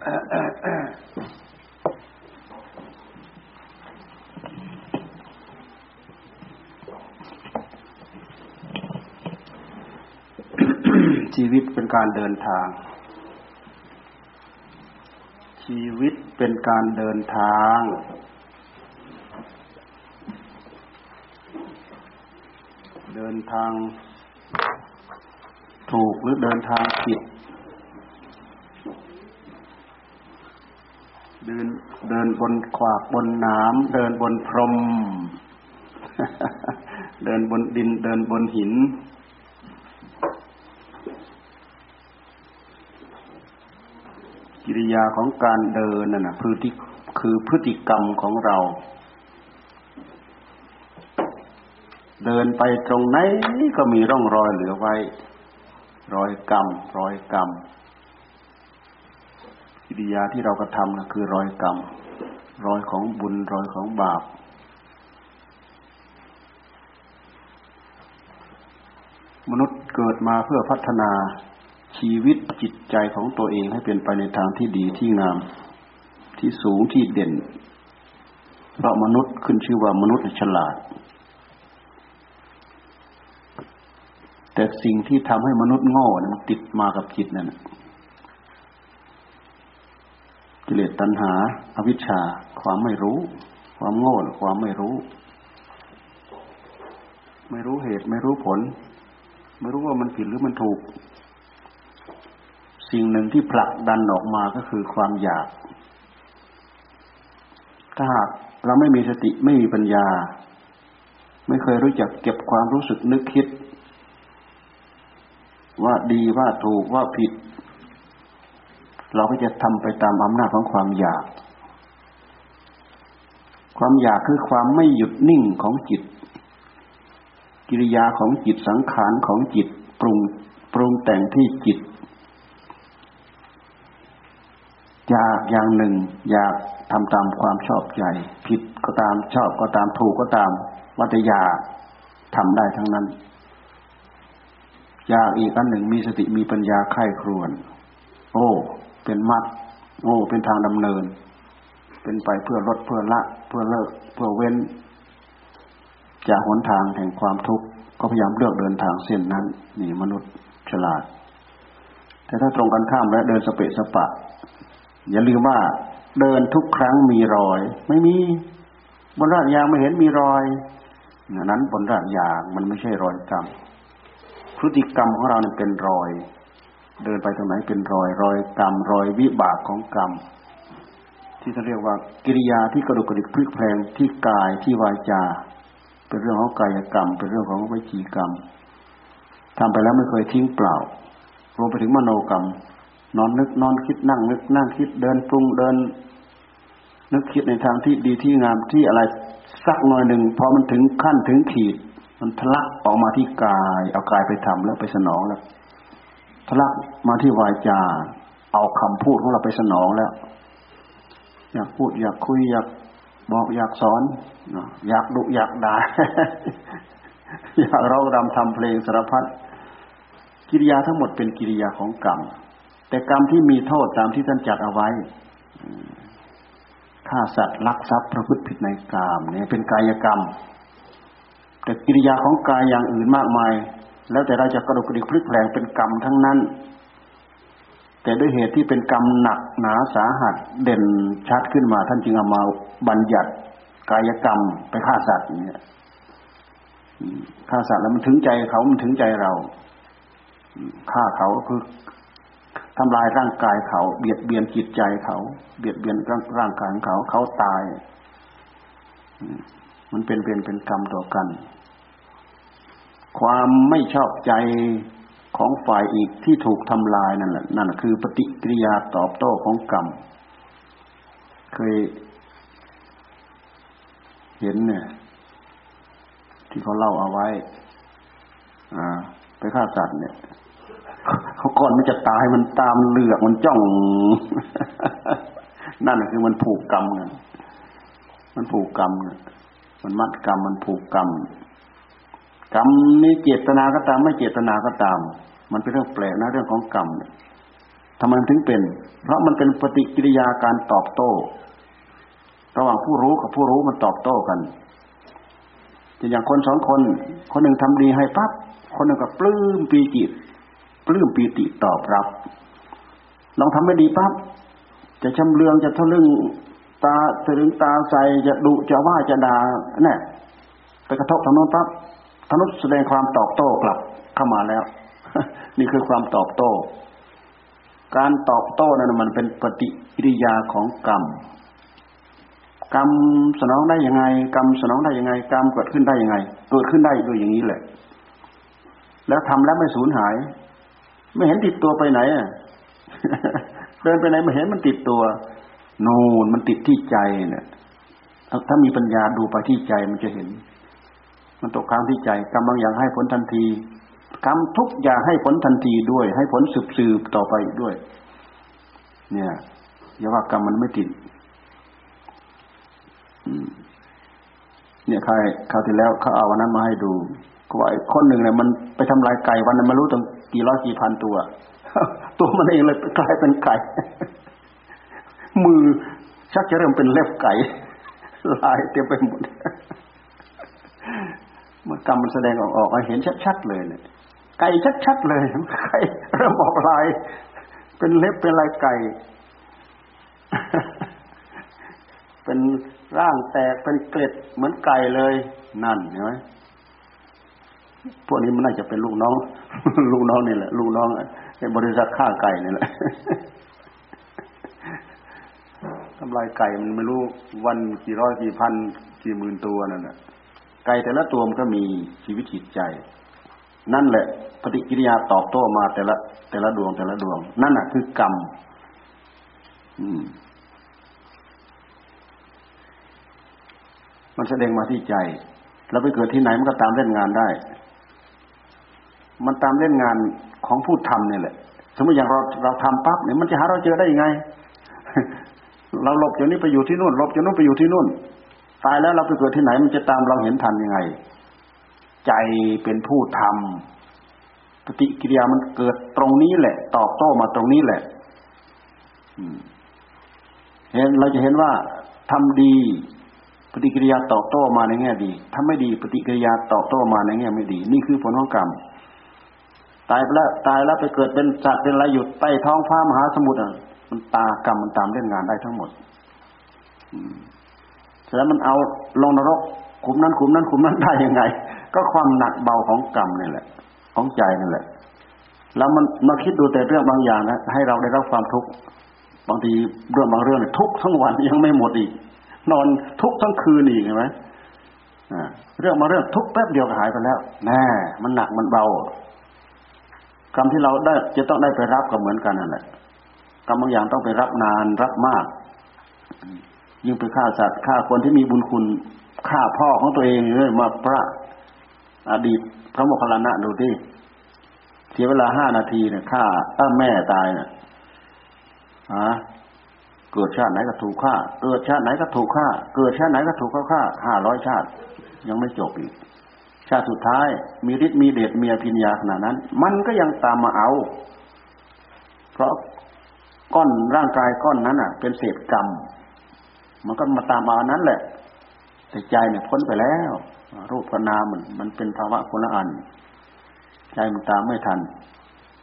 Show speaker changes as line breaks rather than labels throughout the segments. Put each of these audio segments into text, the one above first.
ชีวิตเป็นการเดินทาง ชีวิตเป็นการเดินทาง เดินทาง ถูกหรือเดินทางผิด เดิน เดินบนขวากบนน้ำเดินบนพรม เดินบนดินเดินบนหิน กิริยาของการเดินนั่นนะพฤติคือพฤติกรรมของเรา เดินไปตรงไหนก็มีร่องรอยเหลือไว้ รอยกรรม รอยกรรม กิริยาที่เรากระทำนะคือรอยกรรม รอยของบุญรอยของบาป มนุษย์เกิดมาเพื่อพัฒนาชีวิตจิตใจของตัวเองให้เป็นไปในทางที่ดีที่งาม ที่สูงที่เด่น เพราะมนุษย์ขึ้นชื่อว่ามนุษย์ฉลาด แต่สิ่งที่ทำให้มนุษย์โง่มันติดมากับจิตนั่น กิเลสตัณหาอาวิชชา ความไม่รู้ ความโง่ความไม่รู้ ไม่รู้เหตุไม่รู้ผล ไม่รู้ว่ามันผิดหรือมันถูก สิ่งหนึ่งที่ผลักดันออกมาก็คือความอยาก ถ้าหากเราไม่มีสติไม่มีปัญญา ไม่เคยรู้จักเก็บความรู้สึกนึกคิด ว่าดีว่าถูกว่าผิด เราก็จะทำไปตามอำนาจของความอยาก ความอยากคือความไม่หยุดนิ่งของจิต กิริยาของจิตสังขารของจิตปรุงปรุงแต่งที่จิต อยากอย่างหนึ่ง อยากทำตามความชอบใจ ผิดก็ตามชอบก็ตามถูกก็ตามวัตยาทำได้ทั้งนั้น อยากอีกอันหนึ่งมีสติมีปัญญาไข้ครวน โอ้ เป็นมัดโอ้เป็นทางดำเนิน เป็นไปเพื่อลดเพื่อละ เพื่อเลิกเพื่อเว้น จากหนทางแห่งความทุกข์ก็พยายามเลือกเดินทางเส้นนั้น นี่มนุษย์ฉลาด แต่ถ้าตรงกันข้ามและเดินสเปะสปะ อย่าลืมว่าเดินทุกครั้งมีรอย ไม่มีบนรากยางไม่เห็นมีรอยนั้นบนรากยางมันไม่ใช่รอยกรรมพฤติกรรมของเราเนี่ยเป็นรอย เดินไปตรงไหนเป็นรอยรอยกรรมรอยวิบากของกรรม ที่เขาเรียกว่ากิริยาที่กระดุกกระดิกพลิกแพลงที่กายที่วาจา เป็นเรื่องของกายกรรม เป็นเรื่องของวิจีกรรมทำไปแล้วไม่เคยทิ้งเปล่ารวมไปถึงมโนกรรม นอนนึกนอนคิดนั่งนึกนั่งคิดเดินปรุงเดิน นึกคิดในทางที่ดีที่งามที่อะไรสักหน่อยหนึ่งพอมันถึงขั้นถึงขีด มันทะลักออกมาที่กาย เอากายไปทำแล้วไปสนองแล้ว ทะลักมาที่วาจา เอาคำพูดของเราไปสนองแล้ว อยากพูดอยากคุยอยากบอกอยากสอนอยากดุอยากด่าอยากร้องรำทำเพลงสารพัดกิริยาทั้งหมดเป็นกิริยาของกรรม แต่กรรมที่มีโทษตามที่ท่านจัดเอาไว้ฆ่าสัตว์ลักทรัพย์ประพฤติผิดในกามเนี่ยเป็นกายกรรม แต่กิริยาของกายอย่างอื่นมากมาย แล้วแต่เราจะกระดุกกระดิกพลิกแปลงเป็นกรรมทั้งนั้น แต่ด้วยเหตุที่เป็นกรรมหนักหนาสาหัสเด่นชัดขึ้นมา ท่านจึงเอามาบัญญัติกายกรรมไปฆ่าสัตว์เนี่ยฆ่าสัตว์แล้วมันถึงใจเขามันถึงใจเราฆ่าเขาก็คือทำลายร่างกายเขา เบียดเบียนจิตใจเขา เบียดเบียนร่างกายของเขาเขาตาย มันเป็นเป็นเป็นกรรมต่อกัน ความไม่ชอบใจของฝ่ายอีกที่ถูกทำลายนั่นแหละนั่นคือปฏิกิริยาตอบโต้ของกรรม เคยเห็นเนี่ย ที่เขาเล่าเอาไว้ อ่า ไปฆ่าสัตว์เนี่ยเขาก่อนมันจะตายมันตามเลือกมันจ้อง นั่นคือมันผูกกรรมไงมันผูกกรรมมันมัดกรรมมันผูกกรรม กรรมนี้เจตนาก็ตาม ไม่เจตนาก็ตาม มันเป็นเรื่องแปลกนะเรื่องของกรรมทำไมถึงเป็น เพราะมันเป็นปฏิกิริยาการตอบโต้ ระหว่างผู้รู้กับผู้รู้มันตอบโต้กันอย่างคนสองคน คนหนึ่งทำดีให้ปั๊บคนหนึ่งก็ปลื้มปีจิตปลื้มปีติตอบรับ ลองทำไม่ดีปั๊บจะชำเลืองจะทะลึ่งตาถึงตาใสจะดุจะว่าจะด่าเนี่ยไปกระทบทางโน้นปั๊บ ทางโน้นแสดงความตอบโต้กลับเข้ามาแล้ว นี่คือความตอบโต้ การตอบโต้นั้นมันเป็นปฏิกิริยาของกรรม กรรมสนองได้ยังไง กรรมสนองได้ยังไง กรรมเกิดขึ้นได้ยังไง เกิดขึ้นได้ด้วยอย่างนี้แหละ แล้วทำแล้วไม่สูญหาย ไม่เห็นติดตัวไปไหนอะเดินไปไหนไม่เห็นมันติดตัวนูนมันติดที่ใจเนี่ยถ้ามีปัญญาดูไปที่ใจมันจะเห็น มันตกค้างที่ใจกรรมบางอย่างให้ผลทันทีกรรมทุกอย่างให้ผลทันทีด้วย ให้ผลสืบสืบต่อไปด้วย เนี่ยอย่าว่ากรรมมันไม่ติดเนี่ยใครคราวที่แล้วเขาเอาวันนั้นมาให้ดูก็ว่าคนหนึ่งเนี่ยมันไปทำลายไก่วันนั้นมารู้ตั้งกี่ร้อยกี่พันตัว ตัวมันเองเลยกลายเป็นไก่ มือชักจะเริ่มเป็นเล็บไก่ลายเต็มไปหมด เมันกรรมมันแสดงออกออกเห็นชัดๆเลยเนี่ยไก่ชัดๆเลยไก่เริ่มออกลาย เป็นเล็บเป็นลายไก่ เป็นร่างแตกเป็นเกล็ดเหมือนไก่เลย นั่นเห็นไหมพวกนี้มันน่าจะเป็นลูกน้อง ลูกน้องนี่แหละ ลูกน้องในบริษัทฆ่าไก่นี่แหละทำลายไก่มันไม่รู้วันกี่ร้อยกี่พันกี่หมื่นตัวนั่นแหละ ไก่แต่ละตัวมันก็มีชีวิตจิตใจ นั่นแหละปฏิกิริยาตอบโต้มาแต่ละ แต่ละดวงแต่ละดวง นั่นแหะคือกรรมมันแสดงมาที่ใจ แล้วไปเกิดที่ไหนมันก็ตามเล่นงานได้ มันตามเล่นงานของผู้ทำเนี่ยแหละ สมมติอย่างเราเราทำปั๊บเนี่ยมันจะหาเราเจอได้ยังไง เราหลบจากนี้ไปอยู่ที่นู่นหลบจากนู้นไปอยู่ที่นู่น ตายแล้วเราไปเกิดที่ไหนมันจะตามเราเห็นทันยังไง ใจเป็นผู้ทำปฏิกิริยามันเกิดตรงนี้แหละ ตอบโต้มาตรงนี้แหละเห็นเราจะเห็นว่าทำดีปฏิกิริยาตอบโต้มาในแง่ดีถ้าไม่ดีปฏิกิริยาตอบโต้มาในแง่ไม่ดี นี่คือผลของกรรม ตายไปแล้วตายแล้วไปเกิดเป็นสัตว์เป็นอะไรอยู่ใต้ท้องฟ้ามหาสมุทรอะมันตากรรมมันตามเล่นงานได้ทั้งหมดเสร็จ แล้วมันเอาลงนรกขุมนั้นขุมนั้นขุมนั้นได้ยังไง ก็ความหนักเบาของกรรมนี่แหละ ของใจนี่แหละ แล้วมันมาคิดดูแต่เรื่องบางอย่างนะให้เราได้รับความทุกข์บางทีเรื่องบางเรื่องทุกทั้งวันยังไม่หมดอีก นอนทุกทั้งคืนอีกเห็นไหมเรื่องมาเรื่องทุกแป๊บเดียวก็หายไปแล้วแน่มันหนักมันเบากรรมที่เราได้จะต้องได้ไปรับก็เหมือนกันนั่นแหละกรรมบางอย่างต้องไปรับนานรับมาก ยิ่งไปฆ่าสัตว์ฆ่าคนที่มีบุญคุณฆ่าพ่อของตัวเองเลยมาพระอดีตพระโมคคัลลานะดูที่เสียเวลาห้านาทีเนี่ยฆ่าถ้าแม่ตายเนี่ยฮะเกิดชาติไหนก็ถูกฆ่า เกิดชาติไหนก็ถูกฆ่า เกิดชาติไหนก็ถูกเขาฆ่าห้าร้อยชาติ ยังไม่จบอีก ชาติสุดท้าย มีฤทธิ์มีเดชมีอภิญญาขนาดนั้น มันก็ยังตามมาเอา เพราะก้อนร่างกายก้อนนั้นอะ เป็นเศษกรรม มันก็มาตามมาอันนั้นแหละ แต่ใจเนี่ยพ้นไปแล้ว รูปนามมันมันเป็นภาวะคนละอัน ใจมันตามไม่ทัน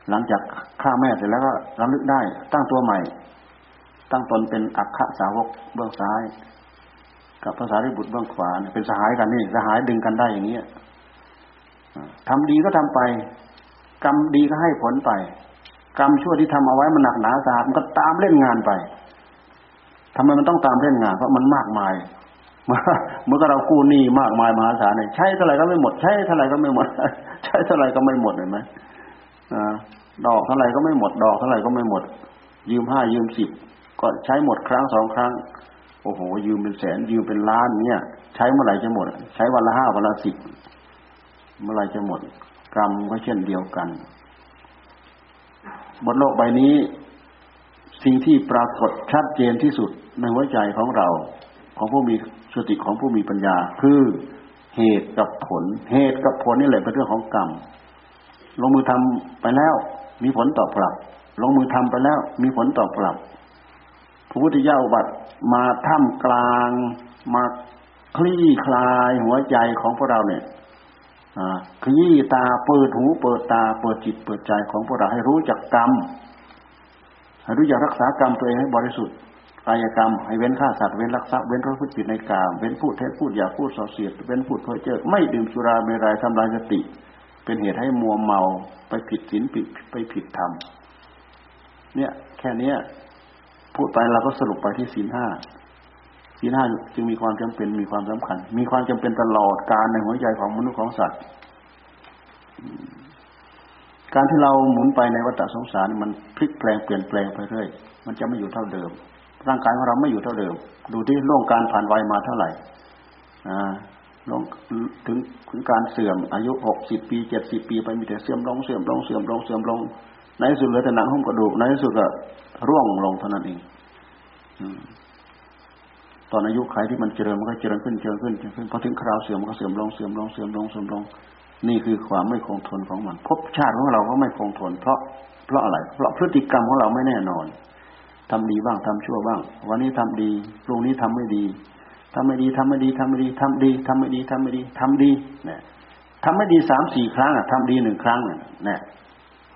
หลังจากฆ่าแม่เสร็จแล้วก็ระลึกได้ ตั้งตัวใหม่ ตั้งตนเป็นอัคคสาวกเบื้องซ้าย กับภาษาริบุตรเบื้องขวาเป็นสหายกันนี่สหายดึงกันได้อย่างนี้ทำดีก็ทำไป กรรมดีก็ให้ผลไป กรรมชั่วที่ทำเอาไว้มันหนักหนาสาหัสมันก็ตามเล่นงานไป ทำไมมันต้องตามเล่นงาน เพราะมันมากมายเมื่อเรากู้หนี้มากมายมหาศาลเนี่ยใช้เท่าไหร่ก็ไม่หมด ใช้เท่าไหร่ก็ไม่หมด ใช้เท่าไหร่ก็ไม่หมดเห็นไหมดอกเท่าไหร่ก็ไม่หมด ดอกเท่าไหร่ก็ไม่หมด ยืมห้ายืมสิบก็ใช้หมดครั้งสองครั้ง โอ้โห ยืมเป็นแสน ยืมเป็นล้านเนี่ยใช้เมื่อไหร่จะหมด ใช้วันละห้าวันละสิบเมื่อไหร่จะหมด กรรมก็เช่นเดียวกัน บนโลกใบนี้ สิ่งที่ปรากฏชัดเจนที่สุดในหัวใจของเรา ของผู้มีสติของผู้มีปัญญา คือเหตุกับผล เหตุกับผลนี่แหละเป็นเรื่องของกรรมลงมือทำไปแล้ว มีผลตอบรับ ลงมือทำไปแล้ว มีผลตอบกลับพระพุทธเจ้าบัตรมาท่ามกลางมาคลี่คลายหัวใจของพวกเราเนี่ยขยี้ตาเปิดหูเปิดตาเปิดจิตเปิดใจของพวกเราให้รู้จักกรรม ให้รู้จักรักษากรรมตัวเองให้บริสุทธิ์กายกรรมให้เว้นฆ่าสัตว์เว้นรักทรัพย์เว้นพระพุทธจิตในกามเว้นพูดเท็จพูดอย่าพูดส่อเสียดเว้นพูดเพ้อเจ้อไม่ดื่มสุราเมรัยทำลายสติ เป็นเหตุให้มัวเมาไปผิดศีลผิดไปผิดธรรมเนี่ยแค่เนี้ยพูดไปเราก็สรุปไปที่ศีลห้าศีลห้าจึงมีความจำเป็นมีความสำคัญ มีความจำเป็นตลอดการในหัวใจของมนุษย์ของสัตว์ การที่เราหมุนไปในวัฏสงสารมันพลิกแปลงเปลี่ยนแปลงไปเรื่อยมันจะไม่อยู่เท่าเดิม ร่างกายของเราไม่อยู่เท่าเดิม ดูที่ล่วงการผ่านวัยมาเท่าไหร่อ่าลงถึงถึงการเสื่อมอายุหกสิบปีเจ็ดสิบปีไปมีแต่เสื่อมลงเสื่อมลงเสื่อมลงเสื่อมลงในที่สุดเหลือแต่หนังหุ้มกระดูกในที่สุดก็ร่วงลงเท่านั้นเองตอนอายุขัยที่มันเจริญมันก็เจริญขึ้นเจริญขึ้นเจริญขึ้นพอถึงคราวเสื่อมมันก็เสื่อมลงเสื่อมลงเสื่อมลงเสื่อมลง นี่คือความไม่คงทนของมันภพชาติของเราก็ไม่คงทน เพราะเพราะอะไร เพราะพฤติกรรมของเราไม่แน่นอนทำดีบ้างทำชั่วบ้าง วันนี้ทำดีพรุ่งนี้ทำไม่ดีทำไม่ดีทำไม่ดีทำไม่ดีทำดีทำไม่ดีทำไม่ดีทำดีเนี่ยทำไม่ดีสามสี่ครั้งอะทำดีหนึ่งครั้งเนี่ย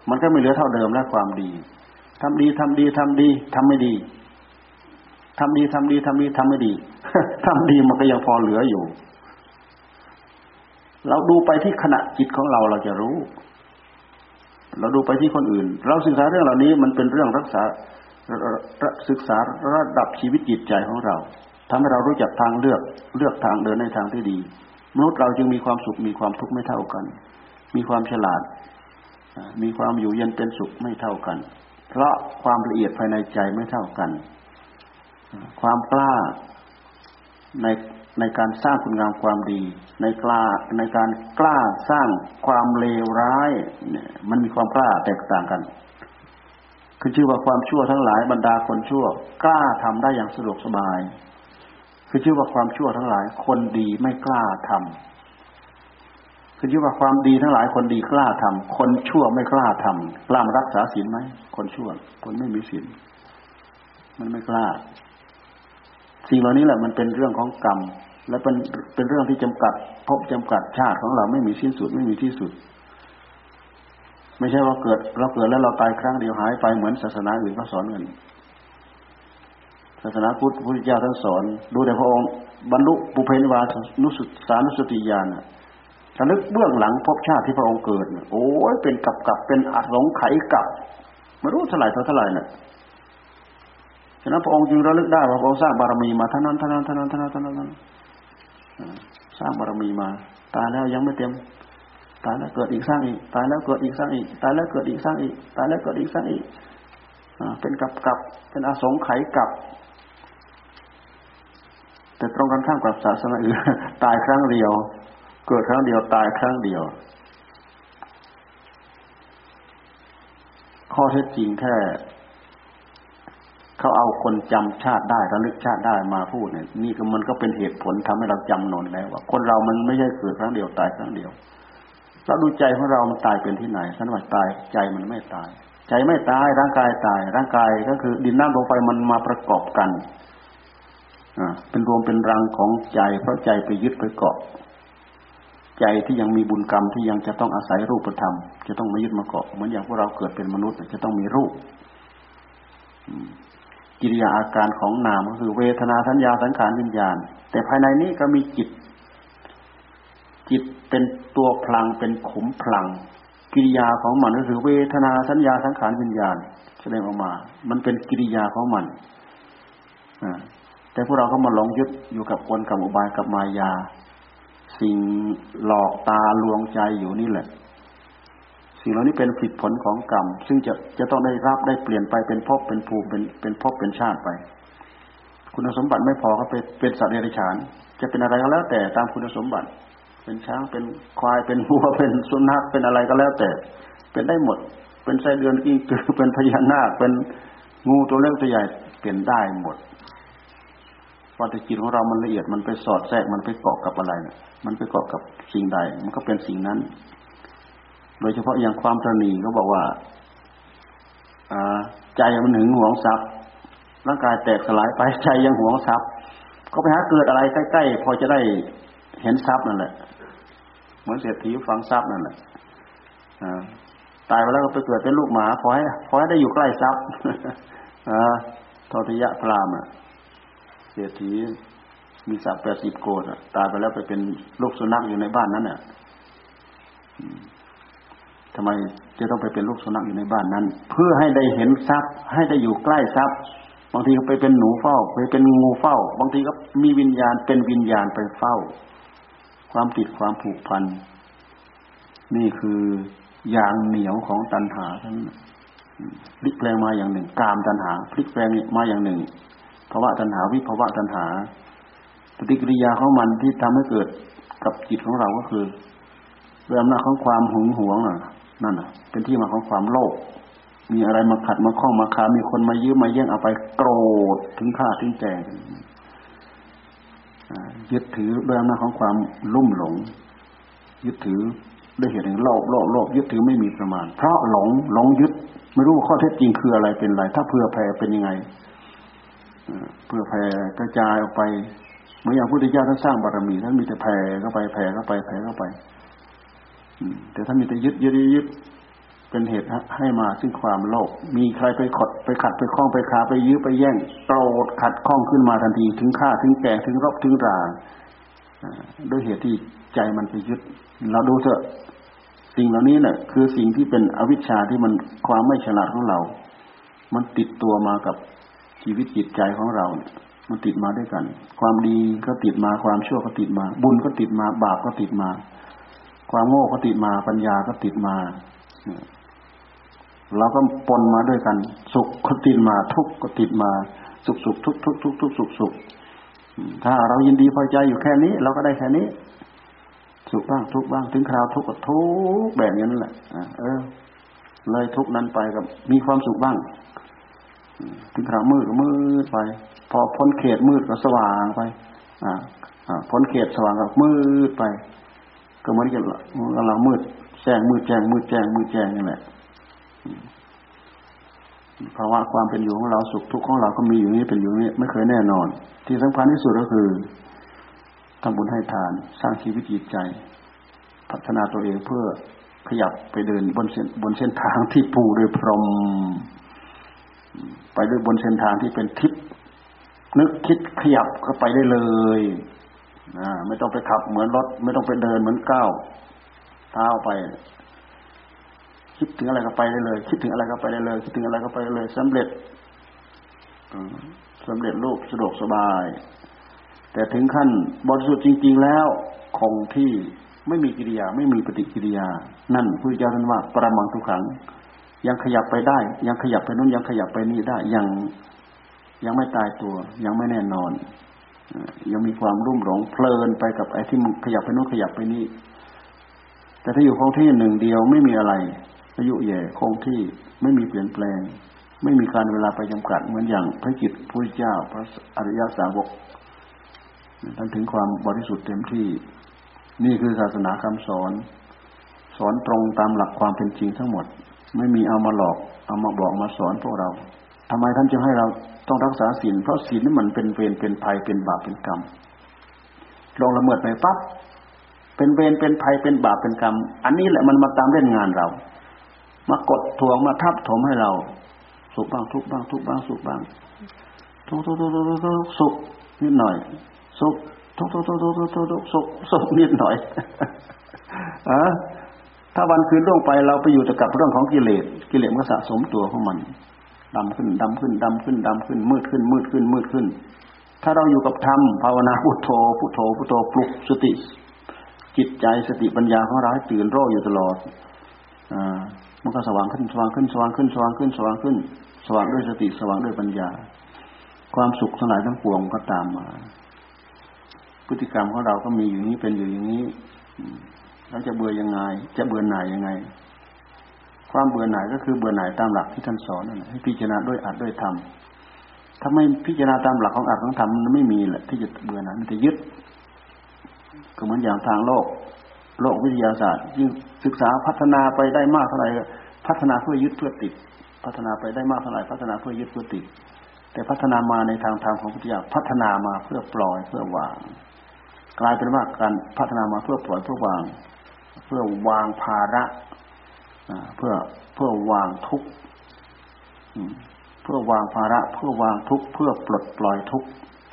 มันก็ไม่เหลือเท่าเดิมแล้วความดีทำดีทำดีทำดีทำไม่ดีทำดีทำดีทำดีทำไม่ดีทำดีมันก็ยังพอเหลืออยู่ เราดูไปที่ขณะจิตของเราเราจะรู้ เราดูไปที่คนอื่น เราศึกษาเรื่องเหล่านี้มันเป็นเรื่องรักษาศึกษาระดับชีวิตจิตใจของเราทำให้เรารู้จักทางเลือกเลือกทางเดินในทางที่ดี มนุษย์เราจึงมีความสุขมีความทุกข์ไม่เท่ากัน มีความฉลาด มีความอยู่เย็นเป็นสุขไม่เท่ากัน เพราะความละเอียดภายในใจไม่เท่ากัน ความกล้าใน ในการสร้างคุณงามความดี ในกล้าในการกล้าสร้างความเลวร้ายมันมีความกล้าแตกต่างกันคือชื่อว่าความชั่วทั้งหลายบรรดาคนชั่ว กล้าทำได้อย่างสะดวกสบาย คือชื่อว่าความชั่วทั้งหลาย คนดีไม่กล้าทำคือที่ว่าความดีทั้งหลายคนดีกล้าทำคนชั่วไม่กล้าทำกล้ามารักษาศีลไหมคนชั่ว คนไม่มีศีลมันไม่กล้า สิ่งเหล่านี้แหละมันเป็นเรื่องของกรรม และเป็นเป็นเรื่องที่จำกัดพบจำกัดชาติของเราไม่มีสิ้นสุดไม่มีที่สุด ไม่ใช่ว่าเกิด เราเกิดแล้วเราตายครั้งเดียวหายไปเหมือนศาสนาอื่นเขาสอนเงินศาสนาพุทธพุทธเจ้าท่านสอน ดูแต่พระองค์บรรลุปุเพนิวานุสุสานุสติญาณระลึกเบื้องหลังพบชาติที่พระองค์เกิด โอ้ยเป็นกับกับเป็นอสงไขยกับ ไม่รู้เท่าไหร่เท่าไหร่น่ะ ฉะนั้นพระองค์จึงระลึกได้ว่าพระองค์สร้างบารมีมาท่านั้นท่านั้นท่านั้นท่านั้นท่านั้นสร้างบารมีมา ตายแล้วยังไม่เต็ม ตายแล้วเกิดอีกสร้างอีก ตายแล้วเกิดอีกสร้างอีก ตายแล้วเกิดอีกสร้างอีก ตายแล้วเกิดอีกสร้างอีกเป็นกับกับเป็นอสงไขยกับ แต่ตรงกันข้ามกับศาสนาอื่นตายครั้งเดียว เกิดครั้งเดียวตายครั้งเดียว ข้อเท็จจริงแค่ เขาเอาคนจำชาติได้ระลึกชาติได้มาพูดเนี่ยนี่ก็มันก็เป็นเหตุผลทำให้เราจำนนแล้วว่าคนเรามันไม่ใช่เกิดครั้งเดียวตายครั้งเดียวเราดูใจของเรามันตายเป็นที่ไหนสันว่าตายใจมันไม่ตาย ใจไม่ตายร่างกายตาย ร่างกายก็คือ ดินน้ำลงไปมันมาประกอบกันอ่าเป็นรวมเป็นรังของใจเพราะใจไปยึดไปเกาะ ใจที่ยังมีบุญกรรมที่ยังจะต้องอาศัยรูปธรรม จะต้องมายึดมาเกาะเหมือนอย่างพวกเราเกิดเป็นมนุษย์จะต้องมีรูป กิริยาอาการของนามก็คือ เวทนาสัญญาสังขารวิญญาณ แต่ภายในนี้ก็มีจิต จิตเป็นตัวพลังเป็นขุมพลัง กิริยาของมันก็คือ เวทนาสัญญาสังขารวิญญาณ แสดงออกมา มันเป็นกิริยาของมันแต่พวกเราก็มาหลงยึดอยู่กับกลกับอุบายกับมายา สิ่งหลอกตาลวงใจอยู่นี่แหละ สิ่งเหล่านี้เป็นผิดผลของกรรม ซึ่งจะจะต้องได้รับได้เปลี่ยนไปเป็นภพเป็นภูมิเป็นเป็นภพเป็นชาติไป คุณสมบัติไม่พอก็ไปเป็นสัตว์เดรัจฉาน จะเป็นอะไรก็แล้วแต่ตามคุณสมบัติ เป็นช้างเป็นควายเป็นวัวเป็นสุนัขเป็นอะไรก็แล้วแต่ เป็นได้หมด เป็นไส้เดือนกิ้งกือเป็นพญานาคเป็นงูตัวเล็กตัวใหญ่เป็นได้หมดพอแต่จิตของเรามันละเอียดมันไปสอดแทรกมันไปเกาะกับอะไรเนี่ยมันไปเกาะกับสิ่งใด มันก็เป็นสิ่งนั้น โดยเฉพาะอย่างความตรณีก็บอกว่าใจมันหึงหวงทรัพย์ร่างกายแตกสลายไปใจยังหวงทรัพย์ ก็ไปหาเกิดอะไรใกล้ๆพอจะได้เห็นทรัพย์นั่นแหละเหมือนเศรษฐีฟังทรัพย์นั่นแหละตายไปแล้วก็ไปเกิดเป็นลูกหมาขอให้ขอให้ได้อยู่ใกล้ทรัพย์ทอทยะพรามอะเศรษฐีมีทรัพย์แปดสิบโกดตายไปแล้วไปเป็นลูกสุนัขอยู่ในบ้านนั้นเนี่ย ทำไมจะต้องไปเป็นลูกสุนัขอยู่ในบ้านนั้น เพื่อให้ได้เห็นทรัพย์ ให้ได้อยู่ใกล้ทรัพย์ บางทีก็ไปเป็นหนูเฝ้า ไปเป็นงูเฝ้า บางทีก็มีวิญญาณเป็นวิญญาณไปเฝ้า ความติดความผูกพัน นี่คือยางเหนียวของตันหาท่านพลิกแปลงมาอย่างหนึ่ง กามตันหาพลิกแปลงมาอย่างหนึ่งภาวะตันหาวิภาวะตันหา ปฏิกิริยาของมันที่ทำให้เกิดกับจิตของเราก็คือเรื่องหน้าของความหึงหวงน่ะ นั่นน่ะ เป็นที่มาของความโลภมีอะไรมาขัดมาข้องมาคามีคนมายื้อมาแย่งเอาไปโกรธถึงฆ่าถึงแก่ยึดถือด้วยอำนาจของความลุ่มหลง ยึดถือด้วยเหตุแห่งโลภโลภโลภยึดถือไม่มีประมาณ เพราะหลงหลงยึด ไม่รู้ข้อเท็จจริงคืออะไรเป็นอะไร ถ้าเพื่อแผ่เป็นยังไงเพื่อแผ่กระจายออกไปเหมื่ออย่างพุทธเจ้าท่านสร้างบารมีท่านมีแต่แผ่เข้าไปแผ่เข้าไปแผ่เข้าไป แต่ท่ามีแต่ยึดยึดยึดเป็นเหตุให้มาซึ่งความโลภมีใครไปขดไปขัดไปคล้องไปขาไปยื้อไปแย่งโกรธขัดข้องขึ้นมาทันทีถึงฆ่าถึงแก่ถึงรบถึงราด้วยเหตุที่ใจมันไปยึด เราดูเถอะสิ่งเหล่านี้เนี่ยคือสิ่งที่เป็นอวิชชาที่มันความไม่ฉลาดของเรา มันติดตัวมากับชีวิตจิตใจของเราเนี่ยมันติดมาด้วยกัน ความดีก็ติดมาความชั่วก็ติดมา บุญก็ติดมา บาปก็ติดมา ความโง่ก็ติดมาปัญญาก็ติดมาเราก็ปนมาด้วยกัน สุขก็ติดมา ทุกข์ก็ติดมา สุขสุขทุกทุกทุกทุกสุขสุขถ้าเรายินดีพอใจอยู่แค่นี้ เราก็ได้แค่นี้ สุขบ้างทุกบ้างถึงคราวทุกข์ก็ทุกแบบนี้นั่นแหละเออ เลยทุกนั้นไปกับมีความสุขบ้างถึงคราวมืดก็มืดไป พอพ้นเขตมืดก็สว่างไป อ่าพ้นเขตสว่างก็มืดไป ก็เหมือนกันกำลังมืดแจ้งมืดแจ้งมืดแจ้งมืดแจ้งนี่แหละภาวะความเป็นอยู่ของเราสุขทุกข์ของเราก็มีอยู่นี้เป็นอยู่นี้ไม่เคยแน่นอน ที่สำคัญที่สุดก็คือทำบุญให้ทานสร้างชีวิตจิตใจ พัฒนาตัวเองเพื่อขยับไปเดินบนเส้นบนเส้นทางที่ปูโดยพรม ไปด้วยบนเส้นทางที่เป็นทิศนึกคิดขยับก็ไปได้เลย ไม่ต้องไปขับเหมือนรถ ไม่ต้องไปเดินเหมือนก้าวเท้าไป คิดถึงอะไรก็ไปได้เลย คิดถึงอะไรก็ไปได้เลย คิดถึงอะไรก็ไปได้เลยสำเร็จสำเร็จรูปสะดวกสบาย แต่ถึงขั้นบริสุทธิ์จริง ๆ แล้วคงที่ไม่มีกิริยา ไม่มีปฏิกิริยา นั่นพระเจ้าท่านว่า ประมังทุกขัง ยังขยับไปได้ ยังขยับไปนู้นยังขยับไปนี่ได้ยังยังไม่ตายตัว ยังไม่แน่นอน ยังมีความรุ่มหลงเพลินไปกับไอ้ที่มันขยับไปโน้นขยับไปนี่แต่ถ้าอยู่คงที่หนึ่งเดียวไม่มีอะไรอายุแย่คงที่ไม่มีเปลี่ยนแปลง ไม่มีการเวลาไปจำกัดเหมือนอย่างพระจิตพระเจ้าพระอริยสาวกท่านถึงความบริสุทธิ์เต็มที่ นี่คือศาสนาคำสอน สอนตรงตามหลักความเป็นจริงทั้งหมด ไม่มีเอามาหลอก เอามาบอกมาสอนพวกเราทำไมท่านจึงให้เรา ต้องรักษาศีลเพราะศีลนี่มันเป็นเวรเป็นภัยเป็นบาปเป็นกรรมลองละเมิดไปปั๊บเป็นเวรเป็นภัยเป็นบาปเป็นกรรม อันนี้แหละมันมาตามเล่นงานเรา มากดทวงมาทับถมให้เรา สุขบ้างทุกบ้างทุกบ้างสุขบ้างทุกทุกทุกทุกทุกสุขนิดหน่อย สุขทุกทุกทุกทุกทุกทุกสุขสุขนิดหน่อยอะถ้าวันคืนล่วงไปเราไปอยู่แต่กับเรื่องของกิเลสกิเลสก็สะสมตัวของมัน ดำขึ้นดำขึ้นดำขึ้นดำขึ้น มืดขึ้นมืดขึ้นมืดขึ้น ถ้าเราอยู่กับธรรมภาวนาพุทโธพุทโธพุทโธปลุกสติ จิตใจสติปัญญาของเราให้ตื่นรู้อยู่ตลอดอ่ามันก็สว่างขึ้นสว่างขึ้นสว่างขึ้นสว่างขึ้นสว่างขึ้น สว่างด้วยสติสว่างด้วยปัญญา ความสุขทั้งหลายทั้งปวงก็ตามมา พฤติกรรมของเราก็มีอยู่นี้เป็นอยู่อย่างนี้เราจะเบื่อยังไง จะเบื่อหน่ายยังไง ความเบื่อหน่ายก็คือเบื่อหน่ายตามหลักที่ท่านสอนนั่นให้พิจารณาด้วยอัดด้วยธรรมถ้าไม่พิจารณาตามหลักของอัดของธรรมมันไม่มีแหละที่จะเบื่อหน่ายมันจะยึด ก็เหมือนอย่างทางโลก โลกวิทยาศาสตร์ยิ่งศึกษาพัฒนาไปได้มากเท่าไหร่พัฒนาเพื่อยึดเพื่อติด พัฒนาไปได้มากเท่าไหร่พัฒนาเพื่อยึดเพื่อติด แต่พัฒนามาในทางธรรมของพุทธิยาพัฒนามาเพื่อปล่อยเพื่อวาง กลายเป็นว่าการพัฒนามาเพื่อปล่อยเพื่อวาง เพื่อวางภาระ เพื่อเพื่อวางทุกข์เพื่อวางภาระ เพื่อวางทุกข์เพื่อปลดปล่อยทุกข์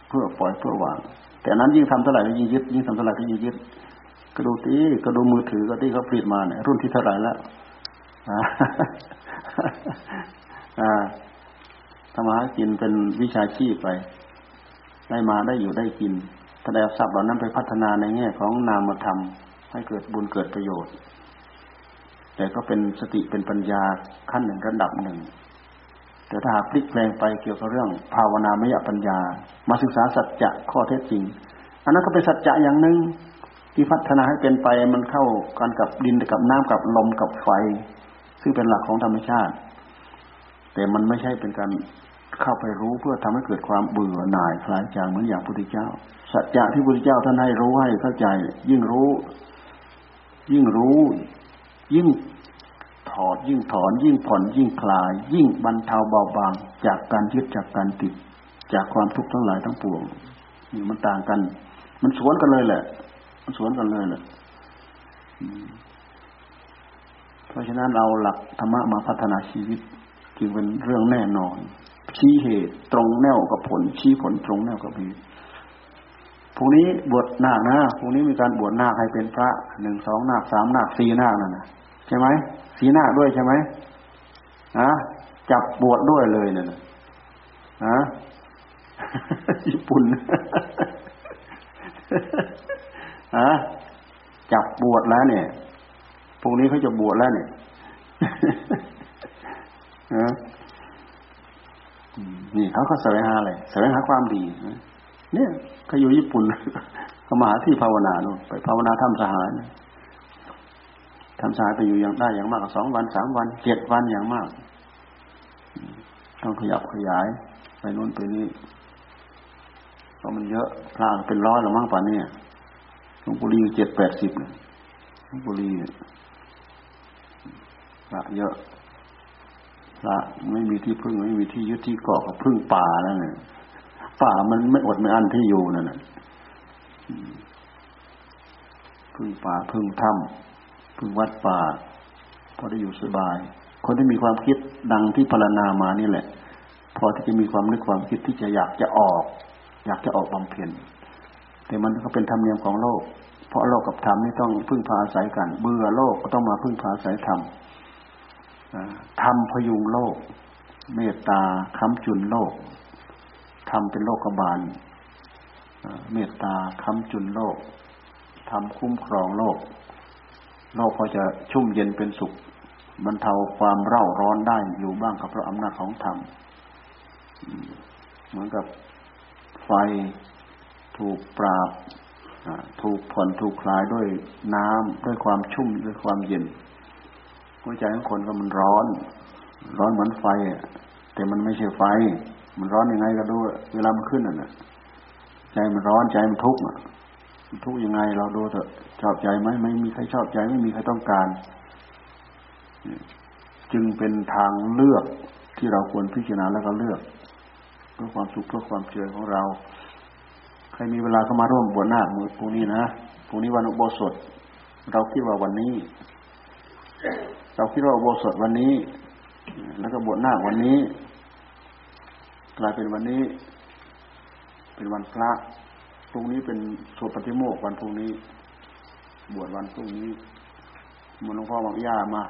เพื่อปล่อยเพื่อวาง แต่นั้นยิ่งทำเท่าไหร่ก็ยิ่งยึดยิ่งทำเท่าไหร่ก็ยิ่งยึดก็ดูตีก็ดูมือถือก็ที่เขาผลิตมาเนี่ยรุ่นที่เท่าไหร่แล้วอ่าทำมาหากินเป็นวิชาชีพไป ได้มาได้อยู่ได้กินถ้าได้ทรัพย์เหล่านั้นไปพัฒนาในแง่ของนามธรรม ให้เกิดบุญเกิดประโยชน์ แต่ก็เป็นสติเป็นปัญญาขั้นหนึ่งระดับหนึ่ง แต่ถ้าหากพลิกแปลงไปเกี่ยวกับเรื่อง ภาวนามยปัญญา มาศึกษาสัจจะข้อเท็จจริง อันนั้นก็เป็นสัจจะอย่างหนึ่งที่พัฒนาให้เป็นไปมันเข้ากันกับดินกับน้ำกับลมกับไฟ ซึ่งเป็นหลักของธรรมชาติ แต่มันไม่ใช่เป็นการเข้าไปรู้เพื่อทำให้เกิดความเบื่อหน่ายคลายจางเหมือนอย่างพระพุทธเจ้า สัจจะที่พระพุทธเจ้าท่านให้รู้ให้เข้าใจ ยิ่งรู้ ยิ่งรู้ ยิ่งถอดยิ่งถอน ยิ่งผ่อนยิ่งคลาย ยิ่งบรรเทาเบาบาง จากการยึดจากการติด จากความทุกข์ทั้งหลายทั้งปวงนี่มันต่างกัน มันสวนกันเลยแหละ มันสวนกันเลยแหละเพราะฉะนั้นเอาหลักธรรมะมาพัฒนาชีวิตจึงเป็นเรื่องแน่นอน ชี้เหตุตรงแนวกับผล ชี้ผลตรงแนวกับเหตุพรุ่งนี้บวชนาคนะพรุ่งนี้มีการบวชนาคให้เป็นพระหนึ่งสองนาคสามนาคสี่นาคนั่นนะ ใช่ไหมสีหน้าด้วยใช่ไหมอะจับบวดด้วยเลยเนั่นนะอะญี่ปุ่นอะจับบวชแล้วเนี่ยพรุ่งนี้เขาจะบวชแล้วเนี่ยนี่เขาก็แสวงหาอะไรแสวงหาความดีเนี่ยเขาอยู่ญี่ปุ่นเขามาหาที่ภาวนาโน่นไปภาวนาทำสหาย ทำสายไปอยู่อย่างได้อย่างมากสองวันสามวันเจ็ดวันอย่างมาก ต้องขยับขยาย ไปนู่นไปนี่เพราะมันเยอะพระเป็นร้อยหรือมั้งป่านนี้หลวงปู่ลีเจ็ดแปดสิบหลวงปู่ลีพระเยอะพระไม่มีที่พึ่งไม่มีที่ยึดที่เกาะกับพึ่งป่าแล้วเนี่ยป่ามันไม่อดไม่อั้นที่อยู่นั่นแหละพึ่งป่าพึ่งถ้ำ วัดป่าพอได้อยู่สบาย คนที่มีความคิดดังที่พรรณนามานี่แหละ พอที่จะมีความนึกความคิดที่จะอยากจะออก อยากจะออกบำเพ็ญแต่มันก็เป็นธรรมเนียมของโลก เพราะโลกกับธรรมนี่ต้องพึ่งพาอาศัยกัน เบื่อโลกก็ต้องมาพึ่งพาอาศัยธรรมทำพยุงโลก เมตตาค้ำจุนโลกทำเป็นโลกบาลเมตตาค้ำจุนโลกทำคุ้มครองโลก โลกพอจะชุ่มเย็นเป็นสุขบรรเทาความเร่าร้อนได้อยู่บ้างกับพระอำนาจของธรรมเหมือนกับไฟถูกปราบถูกผ่อนถูกคลายด้วยน้ำด้วยความชุ่มด้วยความเย็นหัวใจของคนก็มันร้อน ร้อนเหมือนไฟแต่มันไม่ใช่ไฟ มันร้อนยังไงก็ดูเวลามันขึ้นอะใจมันร้อนใจมันทุกข์ ทุกยังไงเราดูเถอะชอบใจไหมไม่มีใครชอบใจไม่มีใครต้องการ จึงเป็นทางเลือกที่เราควรพิจารณาแล้วก็เลือกเพื่อความสุขเพื่อความเจริญของเรา ใครมีเวลาเข้ามาร่วมบวชหน้ามือปูนี้นะปูนี้วันอุโบสถ เราคิดว่าวันนี้ เราคิดว่าอุโบสถวันนี้ แล้วก็บวชหน้าวันนี้กลายเป็นวันนี้ เป็นวันพระ พรุ่งนี้เป็นสวดปฏิโมกวันพรุ่งนี้ บวชวันพรุ่งนี้มันหลวงพ่อบอกย่ามา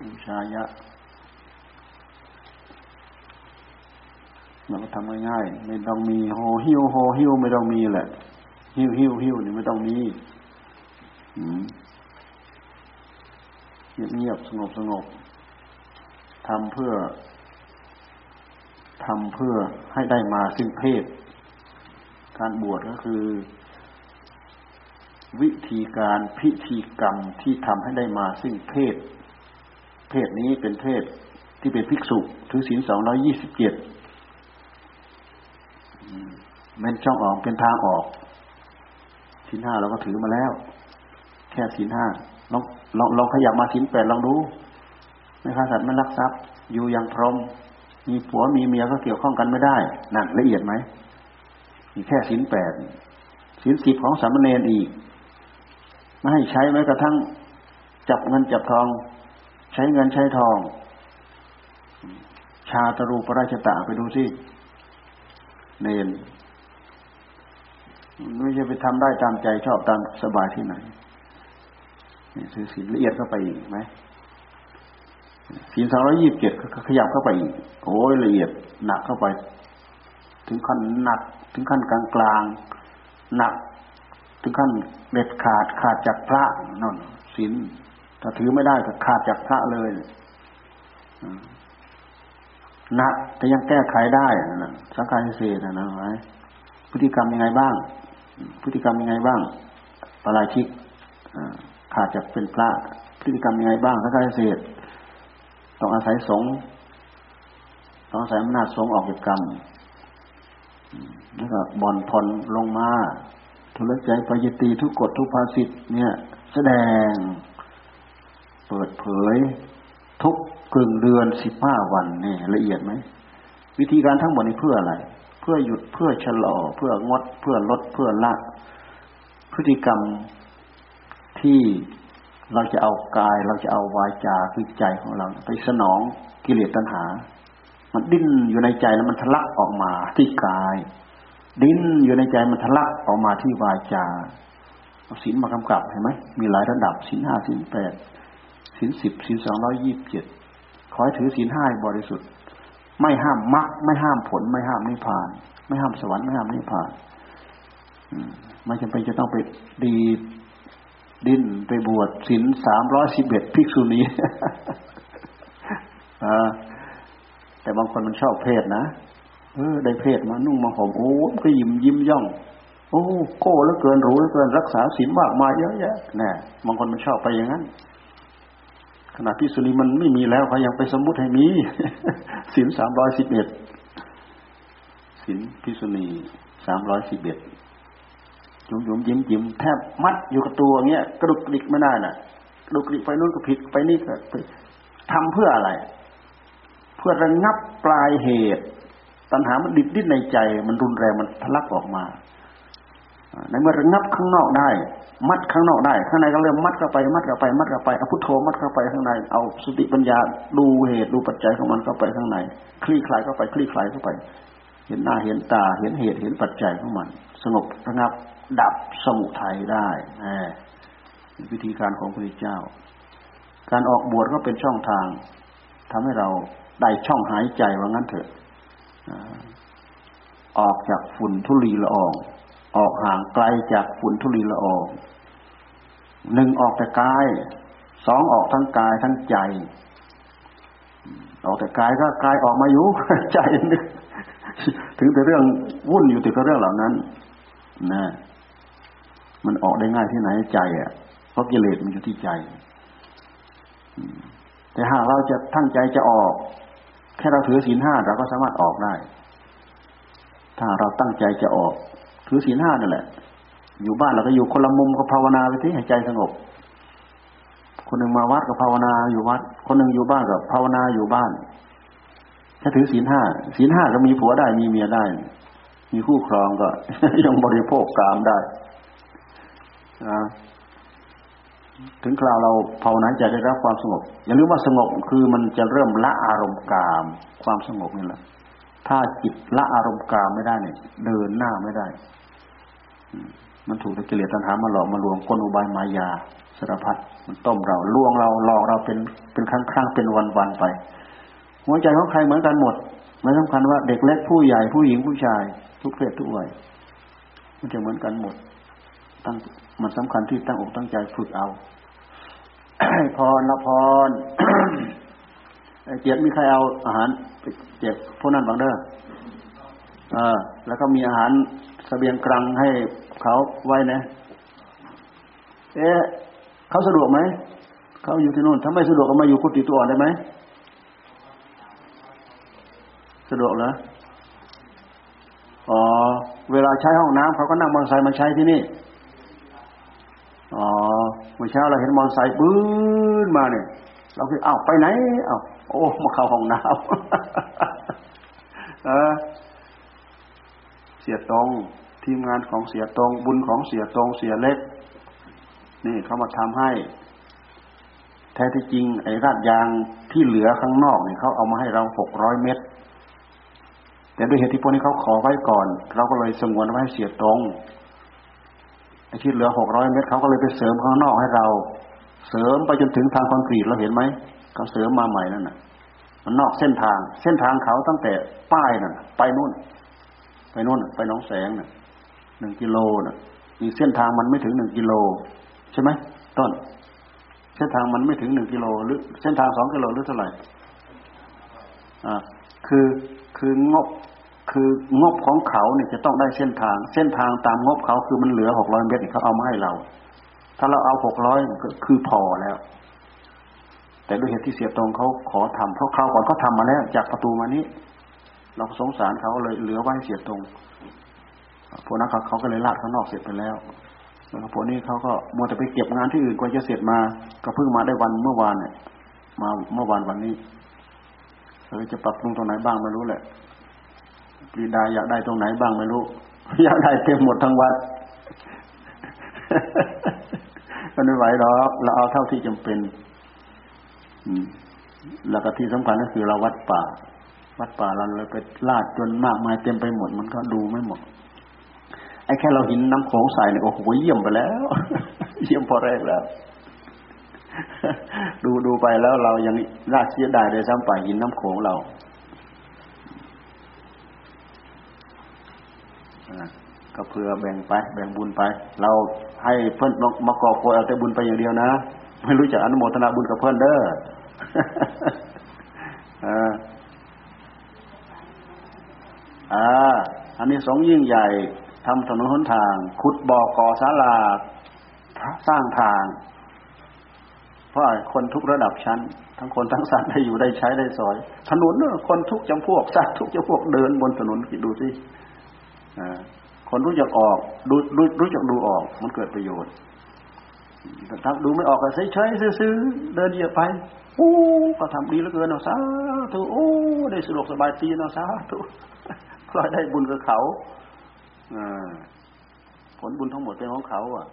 อุชายะเราก็ทำง่ายๆไม่ต้องมีโฮหิวโฮหิวไม่ต้องมีแหละหิวหิวหิวนี่ไม่ต้องมีเงียบๆสงบสงบทำเพื่อทำเพื่อให้ได้มาซึ่งเพศ การบวชก็คือ วิธีการพิธีกรรมที่ทำให้ได้มาซึ่งเพศ เพศนี้เป็นเพศที่เป็นภิกษุถือศีลสองร้อยี่สิบเจ็ดเป็นช่องออกเป็นทางออกศีลห้าเราก็ถือมาแล้ว แค่ศีลห้าลองลองลองขยับมาสินแปดลองดูไม่ฆ่าสัตว์ไม่ลักทรัพย์ อยู่อย่างพรหมมีผัวมีเมียก็เกี่ยวข้องกันไม่ได้นั่นละเอียดไหม มีแค่สินแปดสินสิบของสามเณรอีก ไม่ให้ใช้แม้กระทั่งจับเงินจับทอง ใช้เงินใช้ทอง ชาตรูปราชตะไปดูสิเนนไม่ใช่ไปทำได้ตามใจชอบตามสบายที่ไหนนี่คือสินละเอียดเข้าไปอีกไหมสินสองร้อยี่บเจ็ดขยับเข้าไปอีก โอ้ยละเอียดหนักเข้าไป ถึงขั้นหนัก ถึงขั้นกลางกลางหนัก ถึงขั้นเด็ดขาดขาดจากพระนนสินถ้าถือไม่ได้ก็ขาดจากพระเลยหนักแต่ยังแก้ไขได้นะสังขารเศษนะนะไว้พฤติกรรมยังไงบ้าง พฤติกรรมยังไงบ้างปราชิกขาดจากเป็นพระพฤติกรรมยังไงบ้างสังขารเศษต้องอาศัยสงต้องอาศัยอำนาจสงออกจากกรรม แล้วก็บอนพลลงมาทุลใจปยตีทุกกฎทุกภาสิทธ์เนี่ย แสดง เปิดเผย ทุกกึ่งเดือนสิบห้าวันเนี่ยละเอียดไหมวิธีการทั้งหมดนี้เพื่ออะไร เพื่อหยุดเพื่อชะลอ เพื่องด เพื่อลดเพื่อละ พฤติกรรมที่เราจะเอากาย เราจะเอาวาจาคือใจของเรา ไปสนองกิเลสตัณหา มันดิ้นอยู่ในใจแล้วมันทะลักออกมาที่กาย ดิ้นอยู่ในใจมันทะลักออกมาที่วาจาเอาศีลมากำกับเห็นไหมมีหลายระดับศีลห้าศีลแปดศีลสิบศีลสองร้อยยี่สิบเจ็ดขอให้ถือศีลห้าบริสุทธิ์ ไม่ห้ามมรรคไม่ห้ามผล ไม่ห้ามนิพพาน ไม่ห้ามสวรรค์ไม่ห้ามนิพพานไม่จำเป็นจะต้องไปดีดิ้นไปบวชศีลสามร้อยสิบเอ็ดภิกษุณี แต่บางคนมันชอบเพศนะเออได้เพศมานุ่งมาห่มโอ้ก็ยิ้มยิ้มย่อง โอ้โก้แล้วเกินรู้แล้วเกินรักษาศีลมากมายเยอะแยะแน่บางคนมันชอบไปอย่างนั้นขณะพิสุนีมันไม่มีแล้วเขายังไปสมมุติให้มีศีลสามร้อยสิบเอ็ดศีลพิสุนีสามร้อยสิบเอ็ดยุ่มยุมยิ้มยิ้มแทบมัดอยู่กับตัวเงี้ยกระดุกกระดิกไม่ได้น่ะกระดุกกระดิกไปนู่นก็ผิดไปนี่ก็ทำเพื่ออะไร เพื่อระงับปลายเหตุปัญหามันดิดดิ้นในใจ มันรุนแรงมันทะลักออกมาในเมื่อระงับข้างนอกได้ มัดข้างนอกได้ ข้างในก็เริ่มมัดเข้าไป มัดเข้าไป มัดเข้าไปเอาพุทโธมัดเข้าไปข้างใน เอาสติปัญญาดูเหตุดูปัจจัยของมันเข้าไปข้างใน คลี่คลายเข้าไปคลี่คลายเข้าไป เห็นหน้าเห็นตา เห็นเหตุเห็นปัจจัยของมัน สงบระงับดับสมุทัยได้วิธีการของพระเจ้า การออกบวชก็เป็นช่องทางทำให้เรา ได้ช่องหายใจว่างั้นเถอะออกจากฝุ่นทุลีละออง ออกห่างไกลจากฝุ่นทุลีละอองหนึ่งออกแต่กายสองออกทั้งกายทั้งใจ ออกแต่กายก็กายออกมาอยู่ใจนึกถึงแต่เรื่องวุ่นอยู่แต่เรื่องเหล่านั้นนะมันออกได้ง่ายที่ไหนใจอะเพราะกิเลสมันอยู่ที่ใจแต่หากเราจะทั้งใจจะออก แค่เราถือศีลห้าเราก็สามารถออกได้ ถ้าเราตั้งใจจะออก ถือศีลห้านั่นแหละ อยู่บ้านเราก็อยู่คนละมุมก็ภาวนาไปที่ให้ใจสงบ คนหนึ่งมาวัดก็ภาวนาอยู่วัด คนหนึ่งอยู่บ้านก็ภาวนาอยู่บ้าน ถ้าถือศีลห้าศีลห้าก็มีผัวได้มีเมียได้ มีคู่ครองก็ยังบริโภคกามได้นะ ถึงคราวเราภาวนาจะได้รับความสงบ อย่าลืมว่าสงบคือมันจะเริ่มละอารมณ์กาม ความสงบนี่แหละ ถ้าจิตละอารมณ์กามไม่ได้เนี่ย เดินหน้าไม่ได้ มันถูกกิเลสตัณหามาหลอกมาลวงกลอุบายมายาสารพัดมันต้มเราลวงเราหลอกเราเป็นเป็นครั้งครั้งเป็นวันวันไป หัวใจของใครเหมือนกันหมดไม่สำคัญว่าเด็กเล็กผู้ใหญ่ผู้หญิงผู้ชาย ทุกเพศทุกวัยมันจะเหมือนกันหมดตั้ง มันสำคัญที่ตั้งอกตั้งใจฝึกเอาพรละพรเจ็บมีใครเอาอาหารเจ็บพวกนั้นบางเด้อเออ แล้วก็มีอาหารสเสบียงกลางให้เขาไว้นะ เอ๊ะเขาสะดวกไหม เขาอยู่ที่นู่นถ้าไม่สะดวกก็มาอยู่กุฏิตัวอ่อนได้ไหม สะดวกเหรอ อ๋อ เวลาใช้ห้องน้ำเขาก็นั่งมอเตอร์ไซค์มาใช้ที่นี่ อ๋อเมื่อเช้าเราเห็นมอเตอร์ไซค์ปื้นมาเนี่ย เราคืออ้าวไปไหนอ้าวโอ้มาเข้าห้องน้ำเออเสียตรงทีมงานของเสียตรง บุญของเสียตรงเสียเล็ก นี่เขามาทำให้ แท้ที่จริง ไอ้ราดยางที่เหลือข้างนอกเนี่ยเขาเอามาให้เราหกร้อยเม็ดแต่ด้วยเหตุที่พวกนี้เขาขอไว้ก่อน เราก็เลยสงวนไว้ให้เสียตรง ไอ้ที่เหลือหกร้อยเมตรเขาก็เลยไปเสริมข้างนอกให้เรา เสริมไปจนถึงทางคอนกรีตเราเห็นไหมเขาเสริมมาใหม่นั่นน่ะ มันนอกเส้นทาง เส้นทางเขาตั้งแต่ป้ายน่ะไปนู่น ไปนู่นไปน้องแสงน่ะหนึ่งกิโลน่ะมีเส้นทางมันไม่ถึงหนึ่งกิโลใช่ไหมต้น เส้นทางมันไม่ถึงหนึ่งกิโลหรือเส้นทางสองกิโลหรือเท่าไหร่อ่าคือคืองบ คืองบของเขาเนี่ยจะต้องได้เส้นทาง เส้นทางตามงบเขาคือมันเหลือหกร้อยเมตรเขาเอามาให้เรา ถ้าเราเอาหกร้อยก็คือพอแล้ว แต่ด้วยเหตุที่เสียตรงเขาขอทำเพราะคราวก่อนเขาทามาแล้ว จากประตูมานี้ เราสงสารเขาเลยเหลือไว้เสียตรงพวกนั้นเขาเขาก็เลยลาดข้างนอกเสร็จไปแล้วแล้วพวกนี้เขาก็มัวแต่ไปเก็บงานที่อื่นกว่าจะเสร็จมา ก็เพิ่งมาได้วันเมื่อวานเนี่ย มาเมื่อวานวันนี้เราจะปรับปรุงตรงไหนบ้างไม่รู้แหละ ปรีดาอยากได้ตรงไหนบ้างไม่รู้ อยากได้เต็มหมดทั้งวัดมันไม่ไหวหรอกเราเอาเท่าที่จำเป็นอืมแล้วก็ที่สำคัญก็คือเราวัดป่า วัดป่าเราเลยไปลาดจนมากมายเต็มไปหมด มันก็ดูไม่หมดไอ้แค่เราหินน้ำโขงใส่เนี่ยโอ้โหเยี่ยมไปแล้ว เยี่ยมพอแรกแล้ว ดูดูไปแล้วเรายังราดเสียดายเลยซ้ำไปหินน้ำโขงเรา ก็เพื่อแบ่งไป แบ่งบุญไป เราให้เพื่อนมากอบโกยเอาแต่บุญไปอย่างเดียวนะ ไม่รู้จักอนุโมทนาบุญกับเพื่อนเด้ออ่าอันนี้สองยิ่งใหญ่ทำถนนหนทาง ขุดบ่อก่อศาลาสร้างทาง เพราะคนทุกระดับชั้น ทั้งคนทั้งสัตว์ได้อยู่ได้ใช้ได้สอย ถนนคนทุกจำพวกสัตว์ทุกจำพวกเดินบนถนนคิดดูสิ คนรู้จักออกดูรู้รู้จักดูออก มันเกิดประโยชน์แต่ถ้าดูไม่ออกก็เฉยๆซื้อเดินเหยียบไปโอ้ก็ทำดีเหลือเกินเอาะสาธุโอ้ได้สะดวกสบายตีเอาะสาธุก็ได้บุญกับเขาผลบุญทั้งหมดเป็นของเขา อะ